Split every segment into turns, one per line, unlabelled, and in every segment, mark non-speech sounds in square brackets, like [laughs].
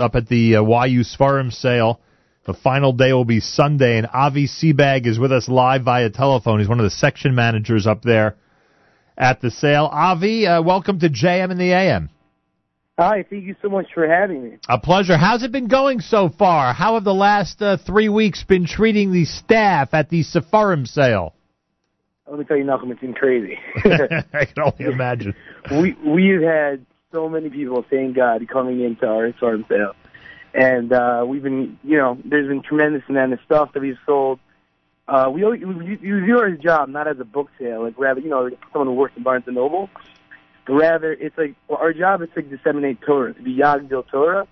up at the uh, YU Sfarim sale. The final day will be Sunday, and Avi Seabag is with us live via telephone. He's one of the section managers up there at the sale. Avi, uh, welcome to JM in the AM.
Hi, thank you so much for having me.
A pleasure. How's it been going so far? How have the last uh, three weeks been treating the staff at the Sefarim sale?
Let me tell you, Nachum, it's been crazy. [laughs]
I can only [laughs] imagine.
we we've had so many people, thank God, coming into our Sfarim sale, and uh, we've been, you know, there's been tremendous amount of stuff that we've sold. Uh, we, we we view our job not as a book sale, like rather, you know, someone who works in Barnes and Noble, rather it's like well, our job is to disseminate Torah, to be Yagdil Torah.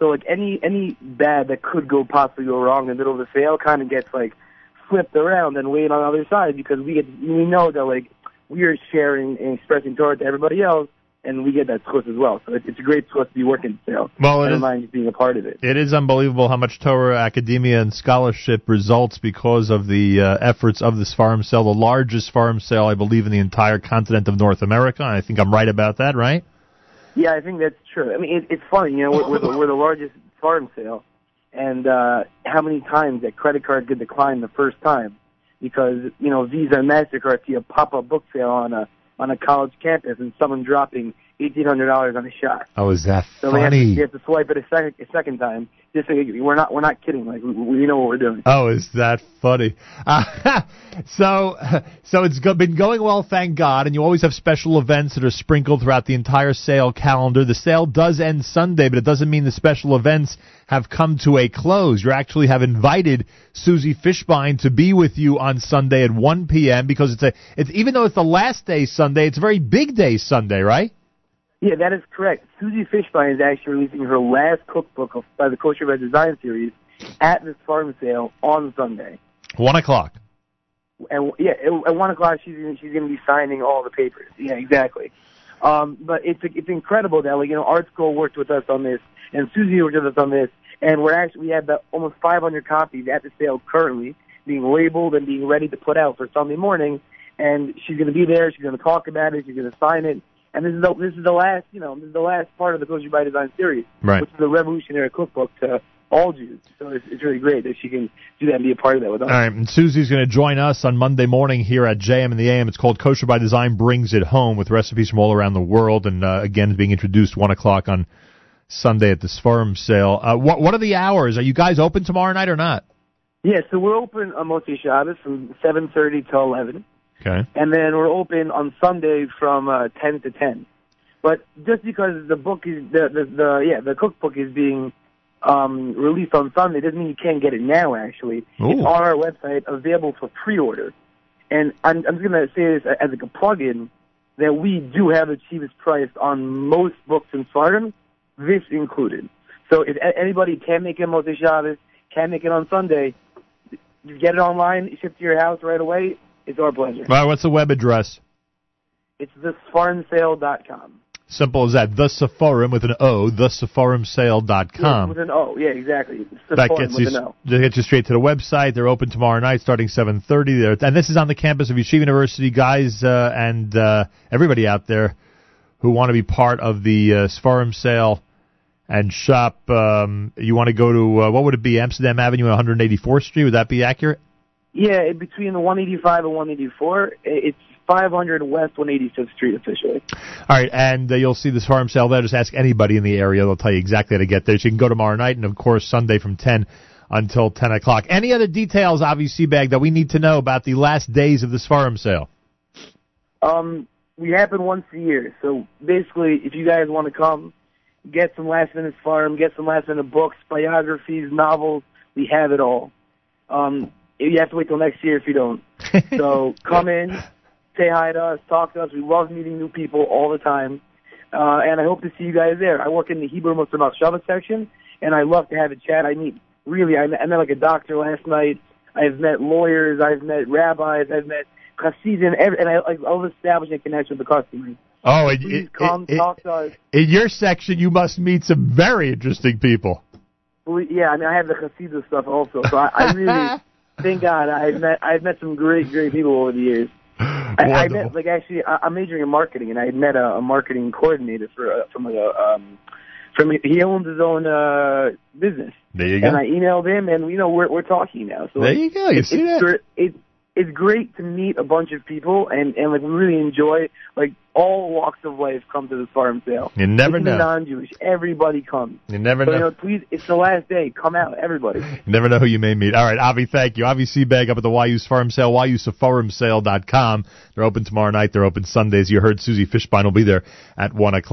So like any any bad that could go possibly go wrong in the middle of the sale kind of gets like flipped around and weighed on the other side because we get we know that like we are sharing and expressing Torah to everybody else, and we get that source as well. So it, it's a great source to be working sale.
Well, it
Never mind being a part of it.
It is unbelievable how much Torah academia and scholarship results because of the uh, efforts of this Sfarim sale, the largest Sfarim sale, I believe, in the entire continent of North America. And I think I'm right about that, right?
Yeah, I think that's true. I mean, it, it's funny, you know, we're, we're, the, we're the largest Sfarim sale, and uh, how many times that credit card get declined the first time because you know Visa and Mastercard see a pop-up book sale on a on a college campus and someone dropping eighteen hundred dollars on a shot.
Oh, is that
So have, to, you have to swipe it a second a second time. Just so you, we're not we're not kidding. Like we, we know what we're doing.
Oh, is that funny? Uh, [laughs] so, so it's go- been going well, thank God. And you always have special events that are sprinkled throughout the entire sale calendar. The sale does end Sunday, but it doesn't mean the special events have come to a close. You actually have invited Susie Fishbein to be with you on Sunday at 1 p.m. because it's a, it's even though it's the last day Sunday, it's a very big day Sunday, right?
Yeah, that is correct. Susie Fishbein is actually releasing her last cookbook of, by the Kosher by Design series at this Sfarim sale on Sunday.
One o'clock.
and yeah, at one o'clock she's gonna, she's going to be signing all the papers. Yeah, exactly. Um, but it's it's incredible that like you know ArtScroll worked with us on this, and Susie worked with us on this, and we're actually we have the, almost 500 copies at the sale currently being labeled and being ready to put out for Sunday morning. And she's going to be there. She's going to talk about it. She's going to sign it. And this is the this is the last you know this is the last part of the Kosher by Design series,
Right.
which is a revolutionary cookbook to all Jews. So it's, it's really great that she can do that and be a part of that with us.
All right, and Susie's going to join us on Monday morning here at JM in the AM. It's called Kosher by Design Brings It Home with recipes from all around the world, and uh, again, it's being introduced one o'clock on Sunday at the Sfarim sale. Uh, what what are the hours? Are you guys open tomorrow night or not?
Yeah, so we're open on Motzi Shabbos from 7.30 to 11.
Okay.
And then we're open on Sunday from uh, 10 to 10. But just because the book is, the, the, the yeah, the cookbook is being um, released on Sunday doesn't mean you can't get it now, actually.
Ooh.
It's on our website, available for pre-order. And I'm, I'm just going to say this as like a plug-in, that we do have the cheapest price on most books in Spartan, this included. So if anybody can make it on Shabbos, can make it on Sunday, you get it online, ship to your house right away, it's our pleasure.
All right, what's the web address?
It's thesfarmsale.com.
Simple as that. The Sephorim with an O, thesephorimsale.com.
Yeah, with an O, yeah, exactly. It's
that gets
with
you
an O.
that gets you straight to the website. They're open tomorrow night, starting seven thirty. There, and this is on the campus of Yeshiva University. Guys uh, and uh, everybody out there who want to be part of the uh, Sfarim sale and shop. Um, you want to go to uh, what would it be? Amsterdam Avenue, 184th Street. Would that be accurate?
Yeah, between the 185 and 184, i- it's 500 West 185th Street officially.
All right, and uh, you'll see this Sfarim sale there. Just ask anybody in the area; they'll tell you exactly how to get there. So you can go tomorrow night, and of course Sunday from ten until ten o'clock. Any other details, obviously, bag that we need to know about the last days of this Sfarim sale?
Um, we happen once a year, so basically, if you guys want to come, get some last minute farm, get some last minute books, biographies, novels, we have it all. Um, you have to wait till next year if you don't. [laughs] So come in, say hi to us, talk to us. We love meeting new people all the time. Uh, and I hope to see you guys there. I work in the Hebrew Muslim Shabbos section, and I love to have a chat. I meet, really, I met, I met like a doctor last night. I've met lawyers, I've met rabbis, I've met Hasidim, and I, I love establishing a connection with the customers.
Oh, it,
Please
it-
come,
it-
talk to us.
in your section, you must meet some very interesting people.
Yeah, I mean, I have the Hasidim stuff also, so I, I really, [laughs] thank God, I've met, I've met some great, great people over the years. I, I met, like, actually, I, I'm majoring in marketing, and I met a, a marketing coordinator for, uh, from a, um, from he owns his own uh business.
There you go.
And I emailed him, and you know we're we're talking now. So
there you go. You
it's,
see
it's
that?
gr- It, it's great to meet a bunch of people, and and like we really enjoy like all walks of life come to this Sfarim sale.
You never
Even
know.
Non-Jewish, everybody comes.
You never
So you
know.
know, please, it's the last day. Come out, everybody.
You [laughs] never know who you may meet. All right, Avi, thank you. Avi Seabag up at the YU Sfarim Sale, YUSafarmsale.com. They're open tomorrow night. They're open Sundays. You heard Susie Fishbein will be there at 1 o'clock.